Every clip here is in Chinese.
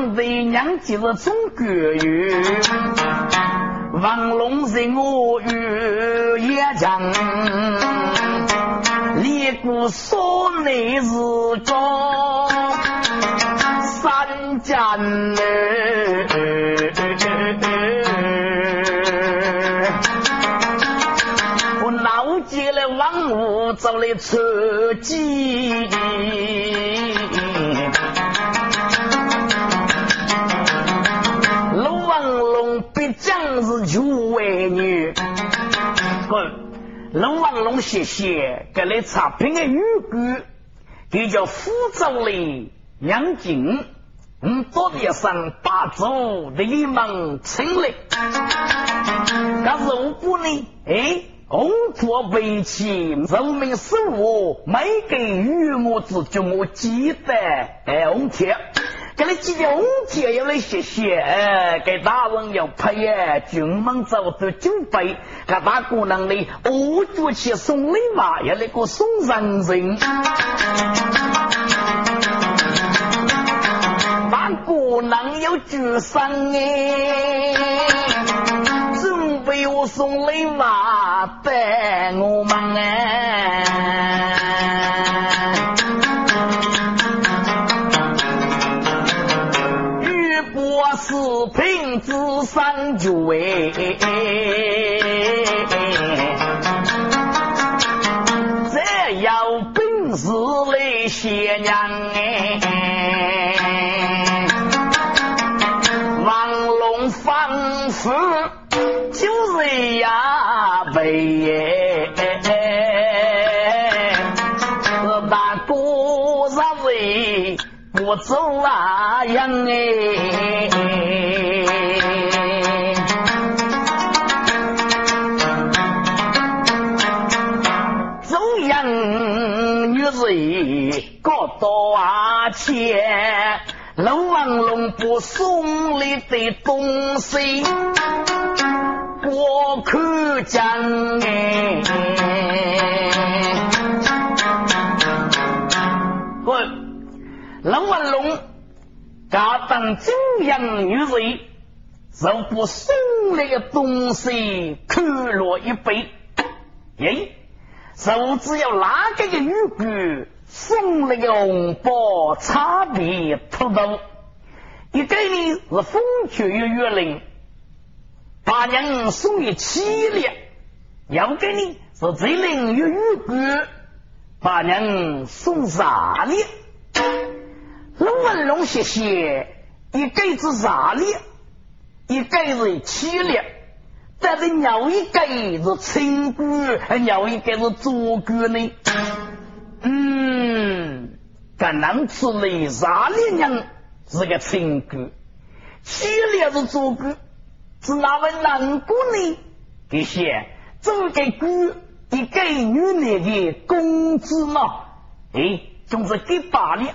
我帮在娘家的中国园，王龙人我与也强。立古说内是个三江嘞，我闹起来王屋走来车机，将是九位女，滚。龙王龙谢谢，给来差评的玉骨，给叫福州的杨景，嗯，多点上八族的一门亲来。可是我不呢？哎，工作为妻，人民生活每给玉母子，就我记得哎，红铁。给你几条红铁要来谢谢，哎，给大人要配哎，军门走的酒杯，给大姑娘呢，我举起送礼嘛，要那个送人人。大姑娘要举上哎，准备我送礼嘛，带我们哎。钱？龙王龙不送来的东西，我可讲哎。滚！龙王龙家当中央女人，就不送来的东西看落一杯。耶，就只要哪个的女鬼？送那个红包差别特多，一个呢是风雪月月令，把娘送一七两；要给呢是最灵月月桂，把娘送啥两？龙文龙谢谢，一个是啥两？一个是七两，但是鸟一个是青龟，鸟一个是左龟呢？嗯，甘南吃里啥力娘是个亲哥，七烈是做哥，是哪位难过呢？这些做个哥，一个女人的工资嘛，哎，总是给八两。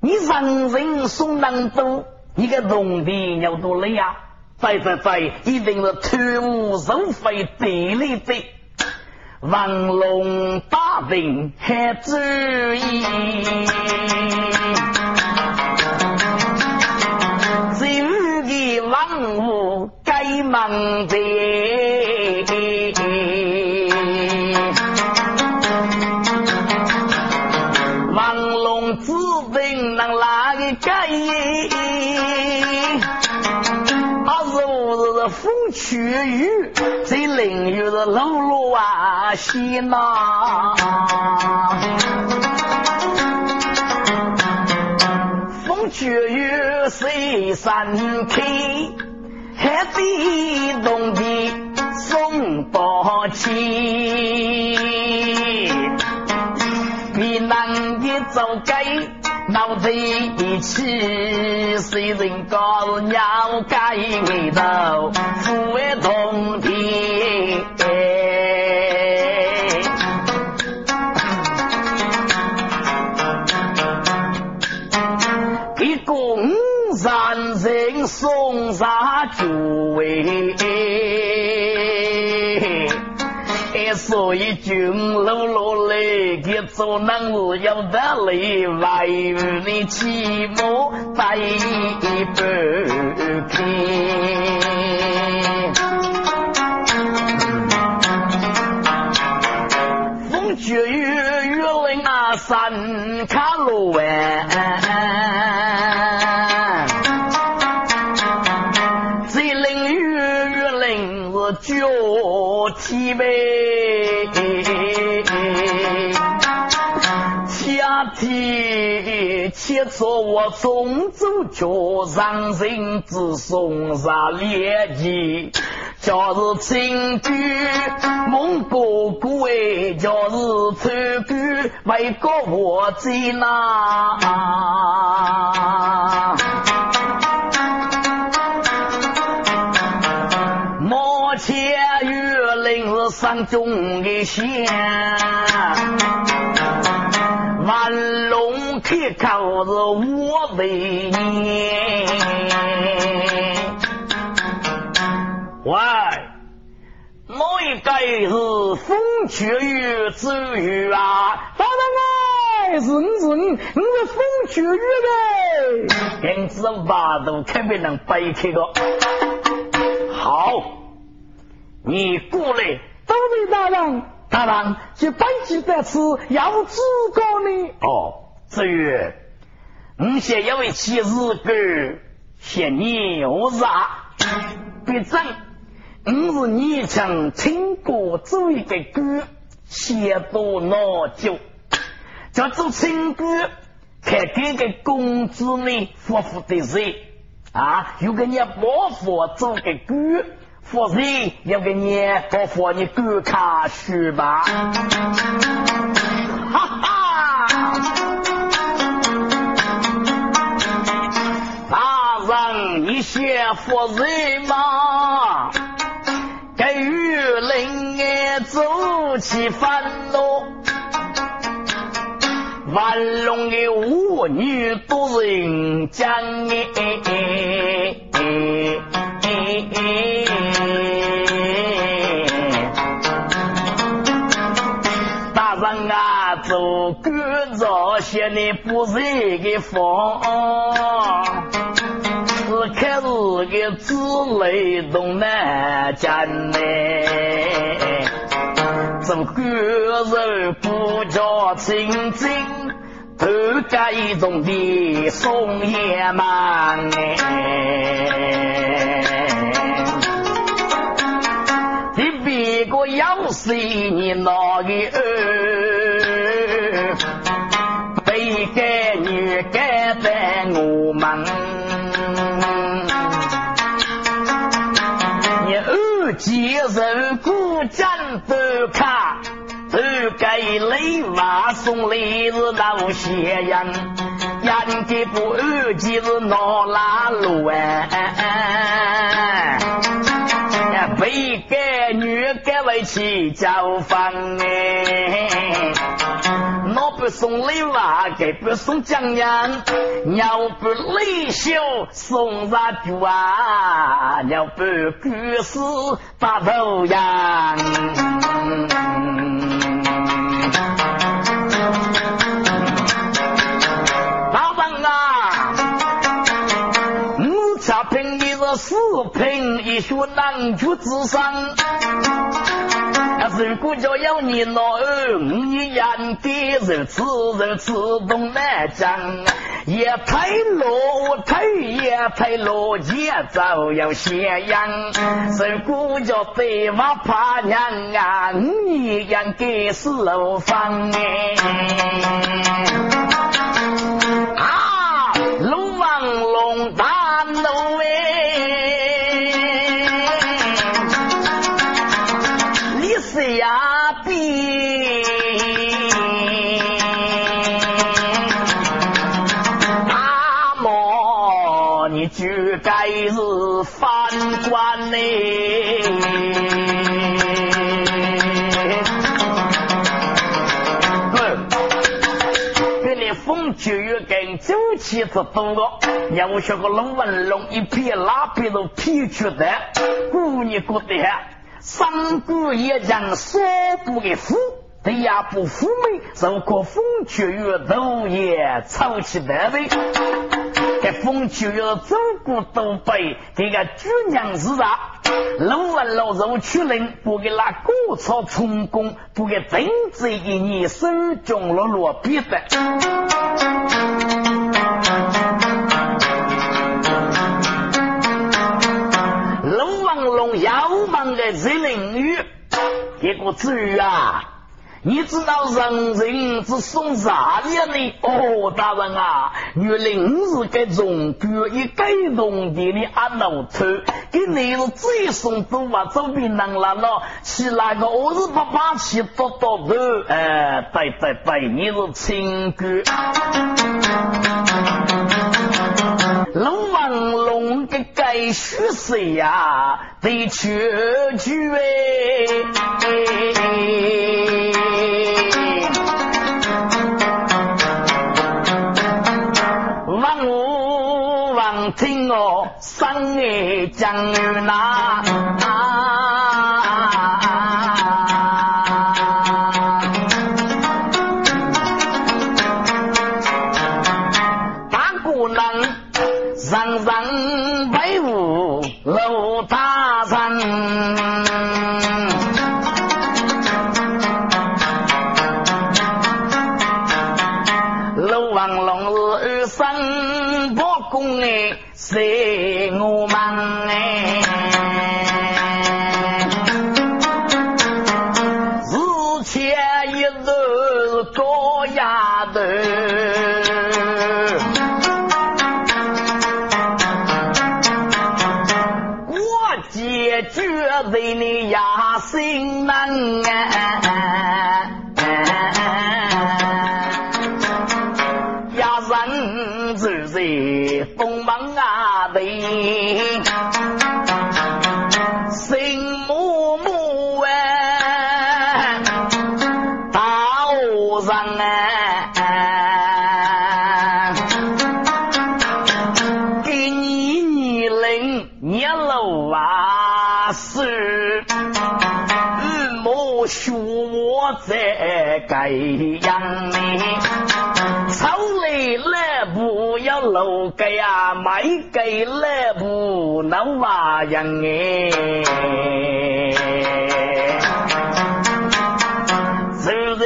你上人送难多，一个农地要多累呀？在在在，一定是贪污受贿得来的。王龙大兵还注意，今日王武该忙的，西呐，风雪水山开，海底动地送宝气，比南的走街闹在一起，谁人告鸟该味道，富为动地。所以君老老来给做男儿要得来，外与你起码带一半开。风雪雨雨淋啊，山卡路哎。体切磋我中州脚上人之送上烈气，叫是清军蒙古国哎，叫是川军为国我在哪？山中的线，万龙开口是我为念。喂，哪一个是风雀雨之雨啊？大人啊，是你是你，你是风雀雨嘞。因此，瓦都肯定能掰开个。好，你过来。大人大人，大人，这本集在此要知告呢。哦，至于，我先要为其日个先牛杀，别正，我是年轻听过做一个歌，先多闹酒，叫做情歌，看这个工资呢，夫妇的谁啊？有个人包袱做个歌。夫人要给你包括你狗卡去吧，夫人嘛，给玉林哎走起烦恼，万龙的舞女多人将哎。大人啊，做官早些你不是一个风，是开始个自雷动难艰难。做官人不叫清净，头盖中的松叶满哎。个要是你那个人孤战不卡，都该雷娃送来是老些人，人家不二就是闹拉路哎。被该女该为妻交房哎，我不送礼物，给不送奖样，要不礼秀送啥酒啊？要不故事把头扬。四品一学难绝之上，如果叫要你老二，你养的如此如此东南江，也太落太也太落节奏要咸阳。如果叫对娃怕娘啊，你养的是楼房哎。周七子东个，要学个龙文龙一片拉皮都皮出的，姑娘觉得三姑也将三不给夫，对呀不妩媚，如果风九月头也凑起来呗。这风九月走过东北，这个姑娘是啥？龙文老肉出人，不给那过草充公，不给真子一年手中落落别的。人领域，结果至于啊。你知道人人是送啥的呢？哦，大人啊，原来你是个中国一改动的的阿老头，给你是最送多啊，走边能了咯？是那个我是爸爸去多多头，哎，对对对，你是亲哥。该须谁呀？得去去哎。望我望听我，生儿将女哪？大山。能话人哎。就在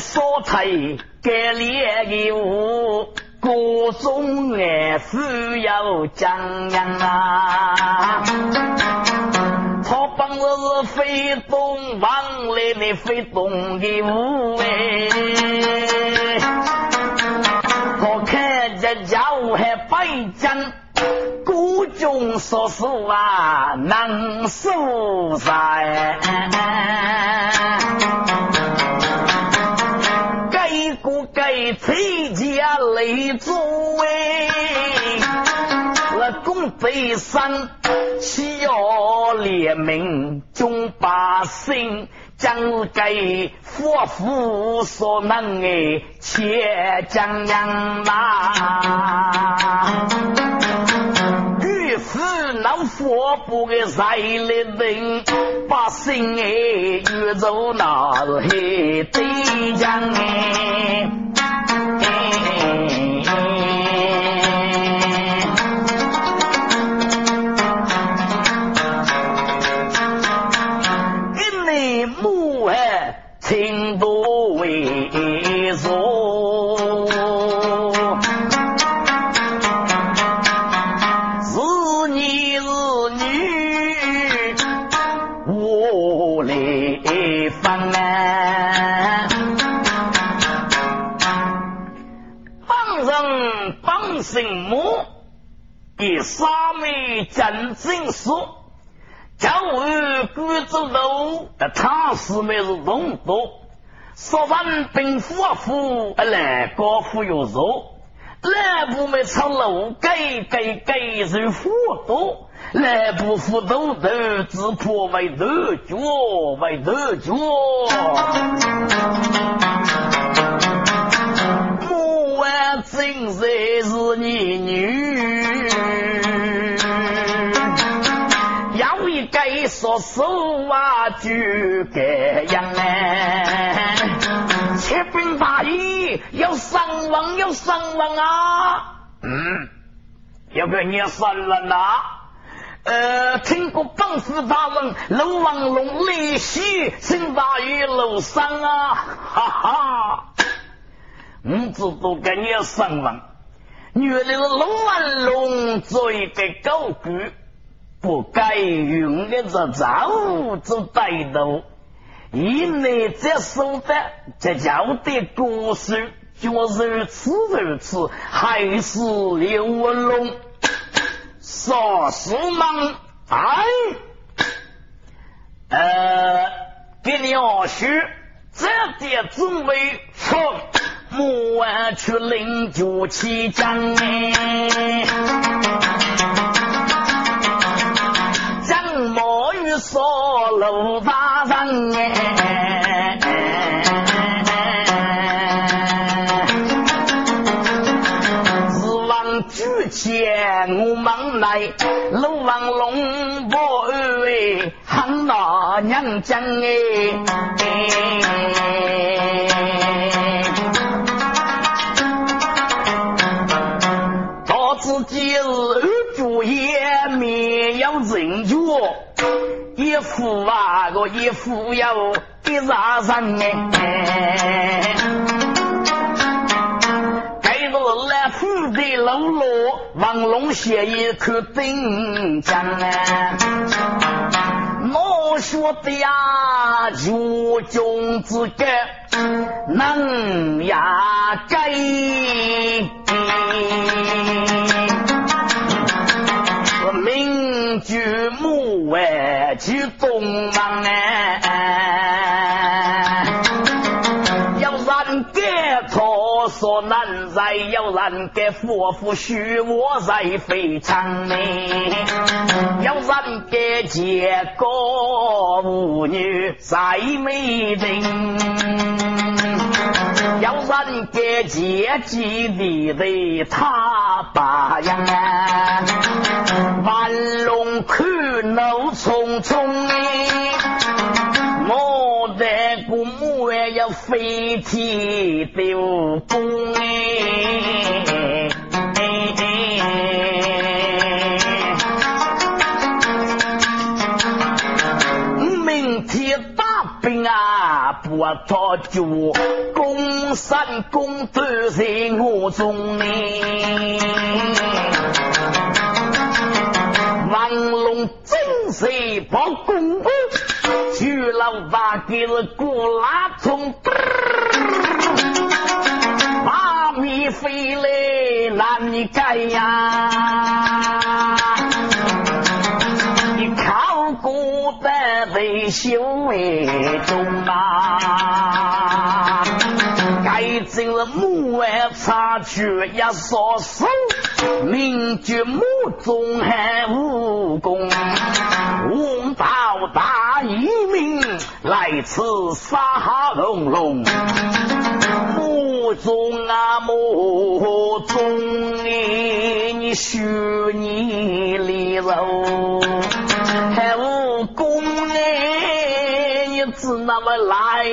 烧菜给烈的物，各种哎需要讲样啊。他本是非东王来的非东的物哎。这家务还白讲，古中说事啊，能说噻。该国该崔家来作为，那公德山需要联名众百姓。将给佛父所能哎，且将养啦。我不给在里人，把心哎越走那黑对将哎。情多真正说。叫我贵州路，他是没是东多，说完兵夫夫，来高富有肉，来不没出路，给给给人辅导，来不辅导头，只怕为头脚，为头脚。莫问真才是你女，手啊就该样哎。启禀大爷，要上王，要上王啊！嗯，要不要你上人呐？呃，听过本府大人龙王龙雷喜，请大爷楼上啊！哈哈，我知道跟你上王，原来是龙王龙做一个高官，不该用的这招子歹斗。以内这说的，这叫的故事，就如此如此，还是刘文龙 说什么？哎，呃，给你二叔这点准备从莫晚去领酒起将哎，毛玉说楼大人哎。我忙来，路王龙不二喊那娘将哎，一副啊个一副要一杀人哎。富的喽啰，王龙写一口顶江啊！我说的呀，就君之格能呀改，名句母哎去东王哎，要人给错说难。再有人给佛父许我在非常呢，有人给结个妇女在美人，有人给结几的的他把呀，万龙看怒匆匆哎，我的姑母要飞天丢功哎，兵啊，不逃就攻山攻断在我中呢。王龙真是不公，去了大给是过拉葱。你飞来难你改呀？维修为中啊？该进了母外插去也说手，名绝母中还武功，王道大义名来此杀龙龙。母中啊母中你你许你里肉，还武哎，你只那么来，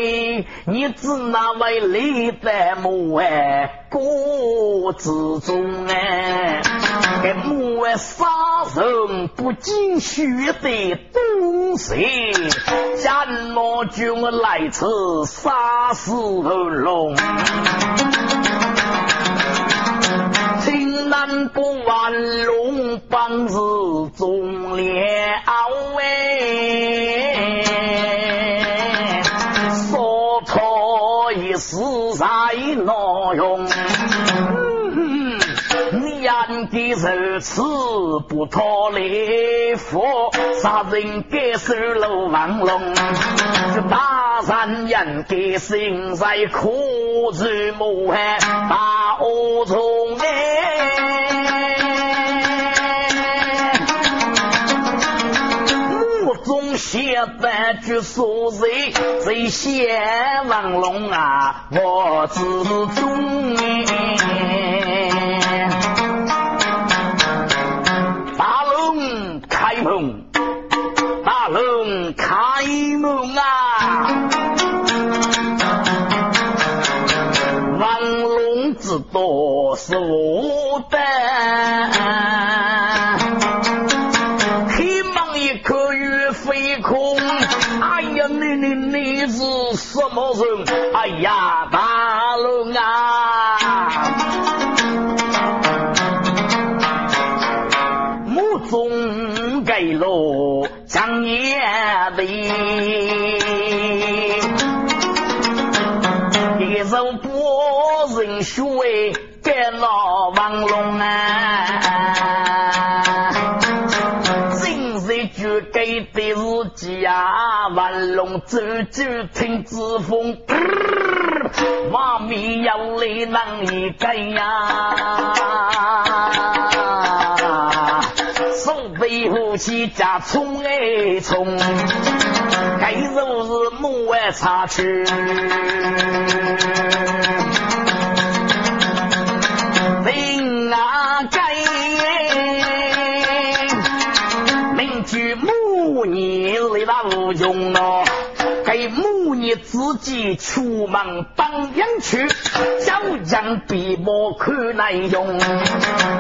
你只那么立在母哎国之中哎，给母哎杀人不进血的东西，战魔军来此杀死龙。情难不完，龙帮子中如此不妥来佛杀人该死的亡龙这大善人的心在可如无害大恶从剧目中显得拘束人人显得龙啊我自尊是我的。什么人？哎呀，大龙啊！目中给了张爷的，一手拨人血老王龙啊！给的日记啊，万龙走走听指风，妈咪要来难一个呀，背武器加冲哎冲，该就是母爱插去。用了给母女自己出门当阳去，小人比莫可难用。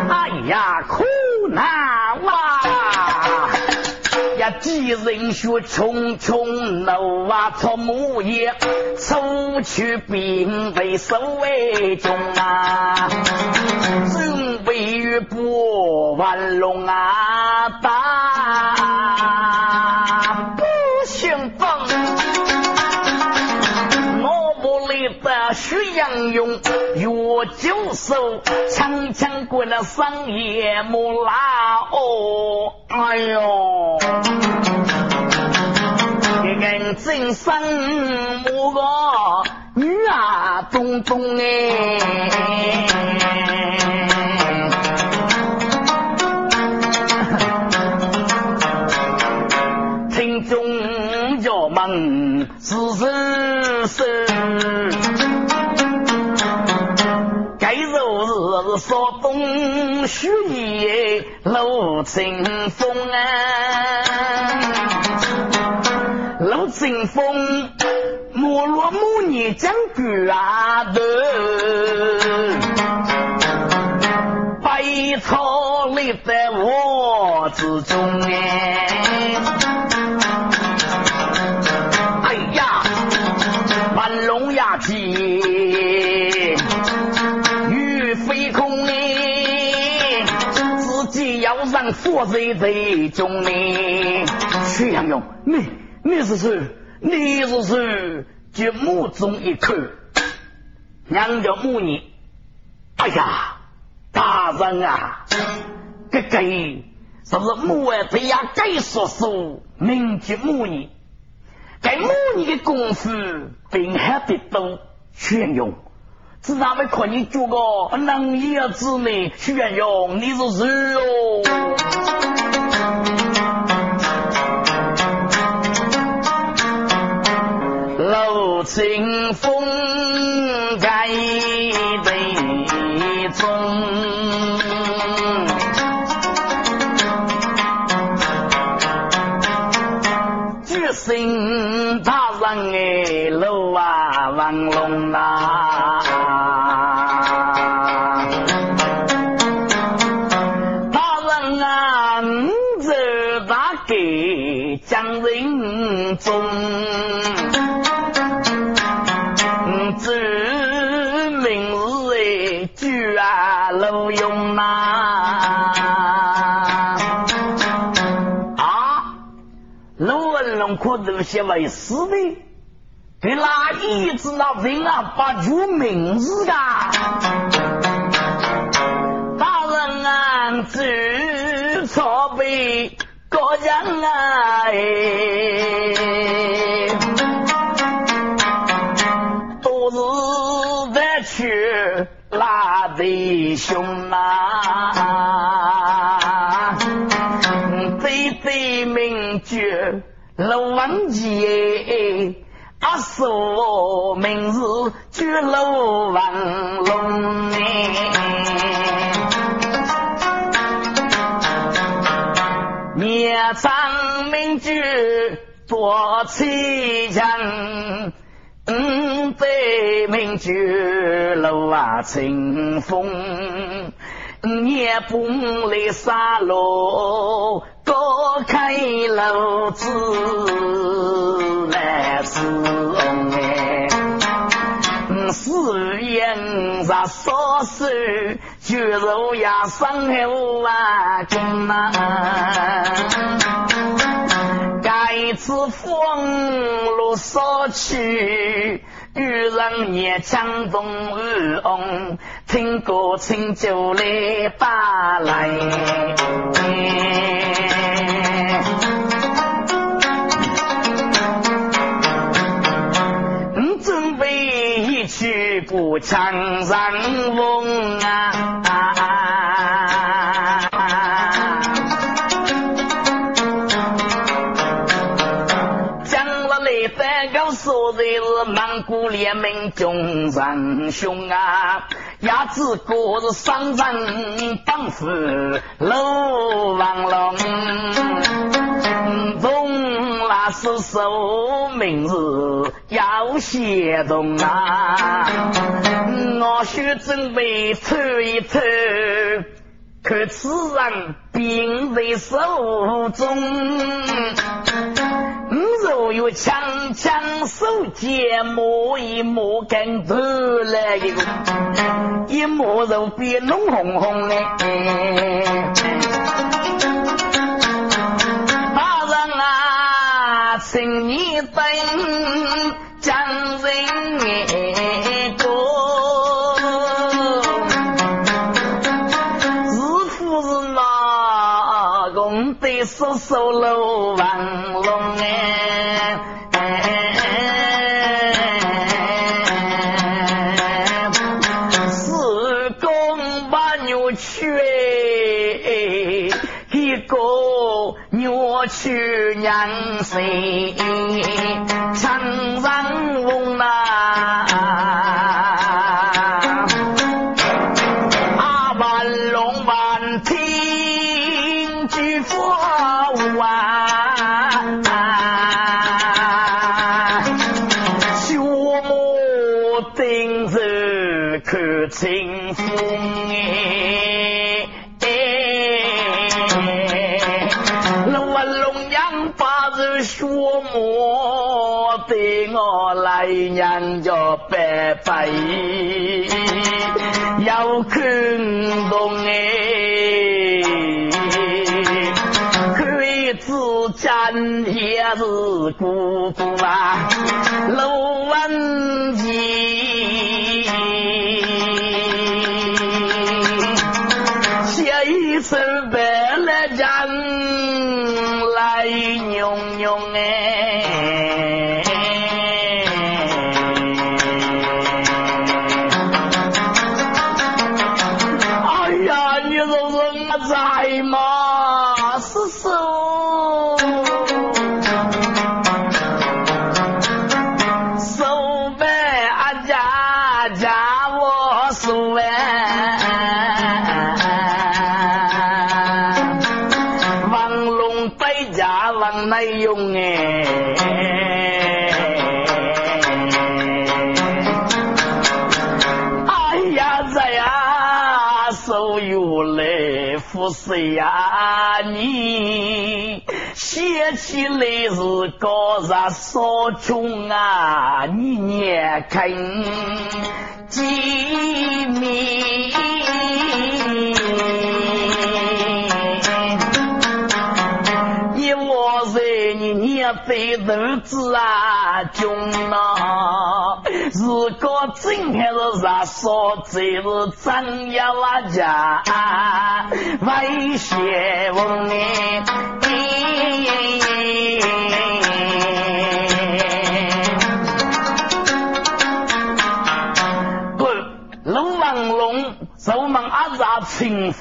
哎呀，苦难哇！呀，几人血匆匆楼啊，从母爷出去兵为守卫中啊，准备不完龙啊打。越九手，长枪过了桑叶木拉哦，哎呦，一根真生木个女啊，东东哎，东徐野陆清风啊，陆清风没落母女将军啊的，百草立在我之中哎，哎呀，万龙压鸡。让佛在在中呢，徐阳勇，你你是谁？你是谁？就目中一看，娘家母女，哎呀，大人啊，这个是不是母儿这样该说说，名绝母女，该母女的功夫并还得多，徐阳勇。是他们看你做个能言之内，徐元勇，你是谁哦？老清风啊路用呐啊，卢文龙可都写为师的，给哪一子那人啊把住名字的？大人啊，知错背。个人啊哎，弟兄啊，对对名句楼王杰，阿叔名字叫楼王龙哎，灭张名句多凄强。嗯，对名句楼啊清风。也不来杀戮，高开路子来是哎，四言啥说事，就如呀伤后啊金呐，该次风路所去。遇人也强动耳翁，听歌请就来把来。你准备一曲过墙上风啊！蒙古联盟众人雄啊，鸭子哥是上阵帮扶楼王龙，从那是寿明日要协同啊，我需准备抽一抽，可此人病在手中。有强强手剑摸一摸，跟头来一个，一摸肉变弄红红的。拜拜，要看动哎，看子家也是姑姑啊，陆高热少穷啊，你也看几米。非日子啊，穷呐！如果真还是啥说，这是真要拉家危险问哎！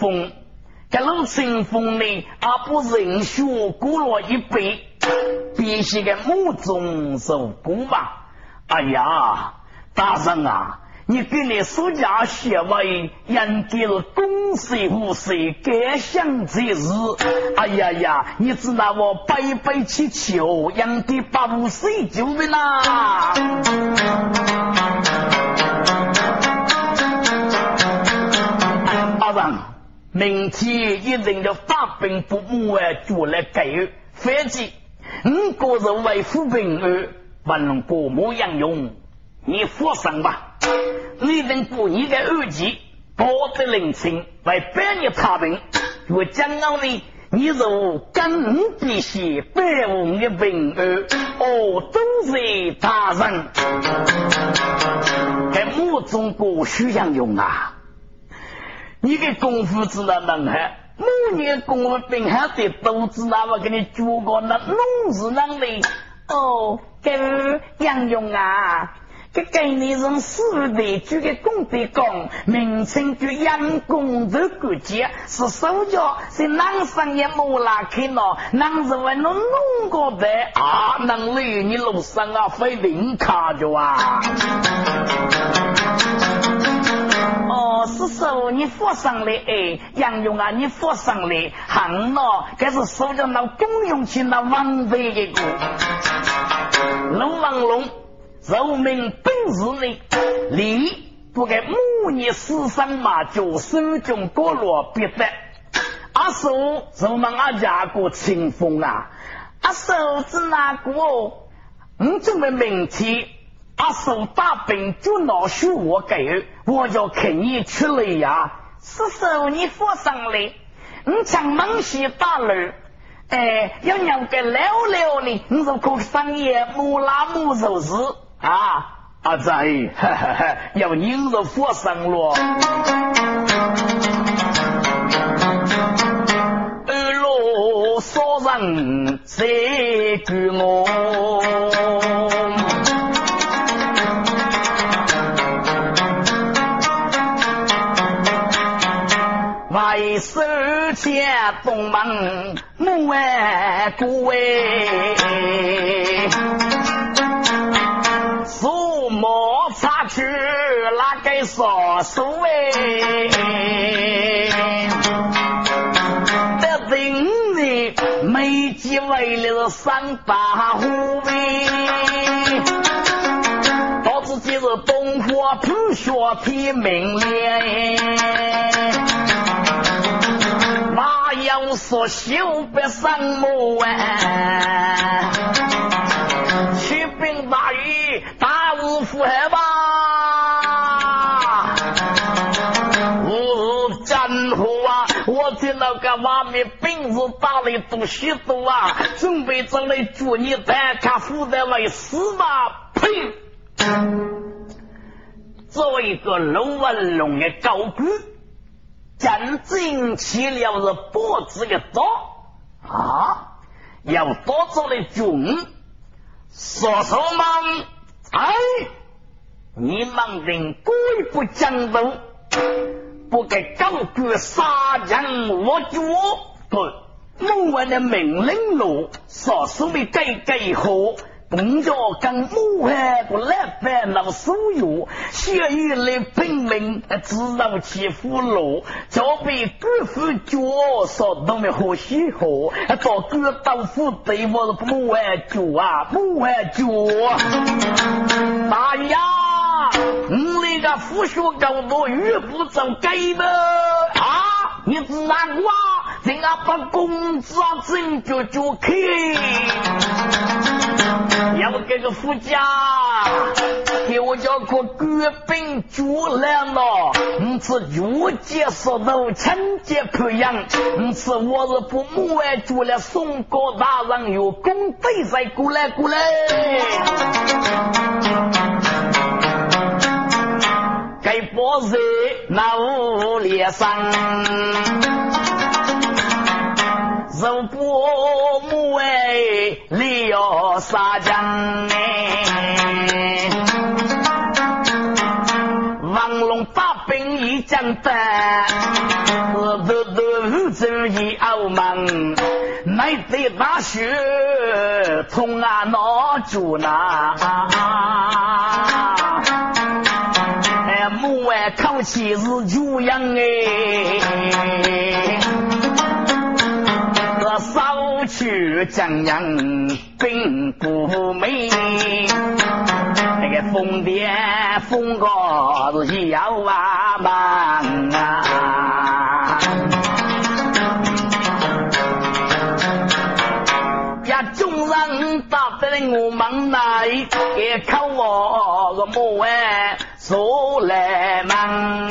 风，这龙清风呢，阿不认输，过了一杯。必须给母中受功吧。哎呀，大人啊！你给你暑假学位，应该是公事无事，该想这日。哎呀呀，你知道我白白去求，应该把无事救的啦。明天一定要发兵不母哎，就来改飞机。五个人为府平安，问国母杨勇，你放心吧。你等过你的二季，保得人情，为百年太平。我讲到你，你如更必须百无的平安，哦，都是大人。在母中国需要用啊！你的功夫知道能还？母年功夫并还得都知道我给你教过那弄是能力。哦，跟杨勇啊。这给你从四代举个功德讲，名称叫杨公的国家是手脚是南山也木拉开了，南是为侬弄过的啊，能力你路上啊非零卡着啊。哦，是说你佛上来哎，杨勇啊，你佛上来，行咯，这是手脚那公用钱那王费一个，龙王龙。人民本事呢，你不该母女死生嘛，就手中过落别的。阿叔，我们阿家过清风啊？阿叔是哪个？你准备明天阿叔大病就拿书我给，我就肯你出来呀。是说你放上来，你抢东西打人，哎，要让个聊聊呢，你就可商业木拉木肉事。啊，阿仔，要拧着佛生咯。二路所人谁惧我？东门，门外诸位。莫擦去那个杀手哎，这人呢没机会了三大虎哎，到自己是东火普学天明亮，哪有说修不上木啊？去兵大雨。富海吧，我战虎啊！我听到个外面兵子打的多许多啊，准备着来祝你单看负责为死吧！呸！作为一个龙文龙的高官，真正起了是脖子的刀啊，要多做的军，说说嘛，哎。你们人鬼不讲道，不该高举杀人我主。对，母外的命令路，所说的改改好。工作跟母汉不来烦恼所有，血雨来拼命，知道其俘虏，就被官府脚说都没好喜好，到官到府对我是母汉脚啊，母汉脚。大爷，你那个腐学高多，越不走该的啊！你知哪个？人家把工资啊，挣就就开。要给个副驾，给我叫个官兵主来了。你是越界说头，清洁培养。你是我是不母外做了，宋高大人有功德在，过来过来。该波子那屋里上。肉不母哎，你要杀将哎，王龙把兵一将单，我都都走一傲慢，乃得大雪从啊闹住那，哎，门外口气是酒样哎，这少去江阳并不美，那个疯癫疯个是要啊忙啊。我忙来也靠我个母哎，说来忙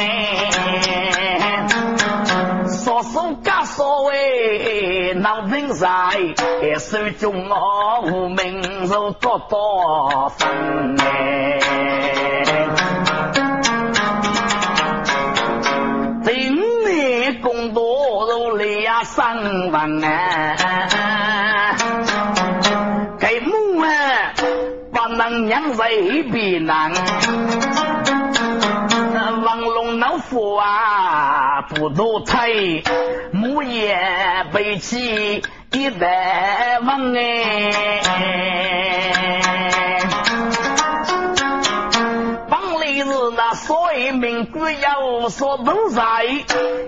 闹人在，手中我无名肉多多分哎，今年工多肉两三万哎。娘在边难，王龙老夫啊不多推，母也背起一代王哎，帮里日那所以名贵有所都在，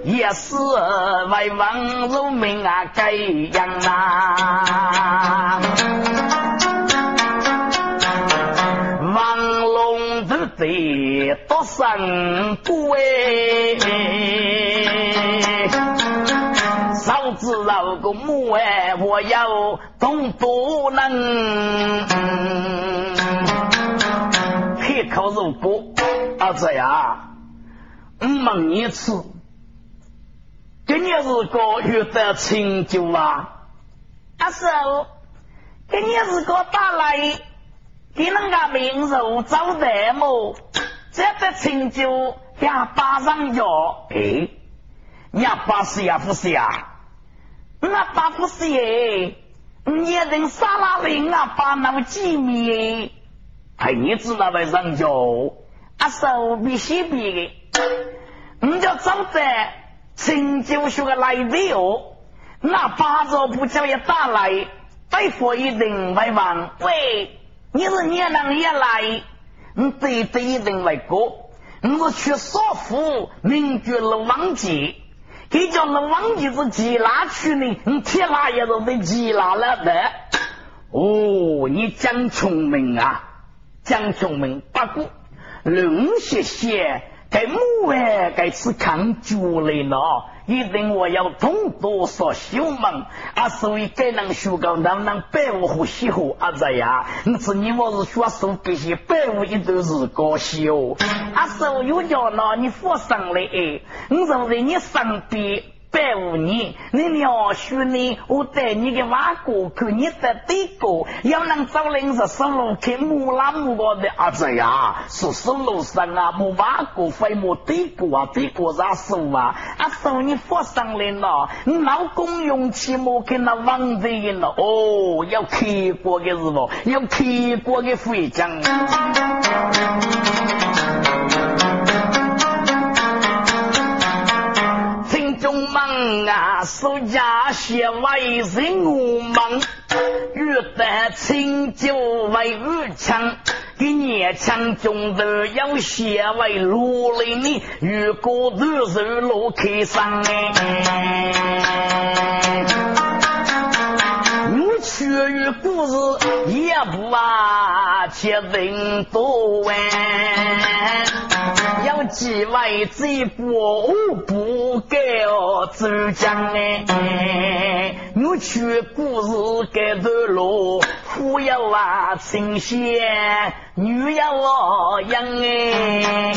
也是为王人民啊改样啊。得多生贵，嫂子老公母哎，我要总不能，开口如果儿子呀，我问你一次，今年是个月得成就啊？阿叔，今年是个大来。给人家名肉招待么？这个成就要巴上药。哎，你爸是呀不是呀？我爸不是耶，你人杀了人啊，把那么几米？哎，你知道为上药？阿叔必须比的，你就招待成就学个来的哦。那八着不叫也打来，对付一定会忘。喂。你是你能也来，你对对一定为哥，你是去少妇名绝了王记，给叫那王记是吉拉去呢？你铁拉也是被吉拉了的。哦，你真聪明啊，真聪明，不过论些些，该木哎该吃抗酒类呢。一定我要通多少修门啊！所以该能学个能不能百五和喜和啊这呀！你知你我是学手必须百五一都是高修啊！手有叫那，你放上来哎，你认为你身边。百五年，你鸟叔呢？我带你的娃哥看你的对哥，要能找人是十路开木拉木高的儿子呀，是十路上啊，木娃哥非木对哥啊，对哥咋说啊？啊，说你佛上来了，你老公用起莫跟那王子人了哦，要开过的是不？要开过的回讲。啊，苏家写为人我忙，欲得清酒为武强，给年强中的要写为罗林呢，如果都是罗开上哎，我却与故事也不啊，且人多哎。有几位这步不该哦走江哎，我去故事该头路，富有啊新鲜，女要养哎。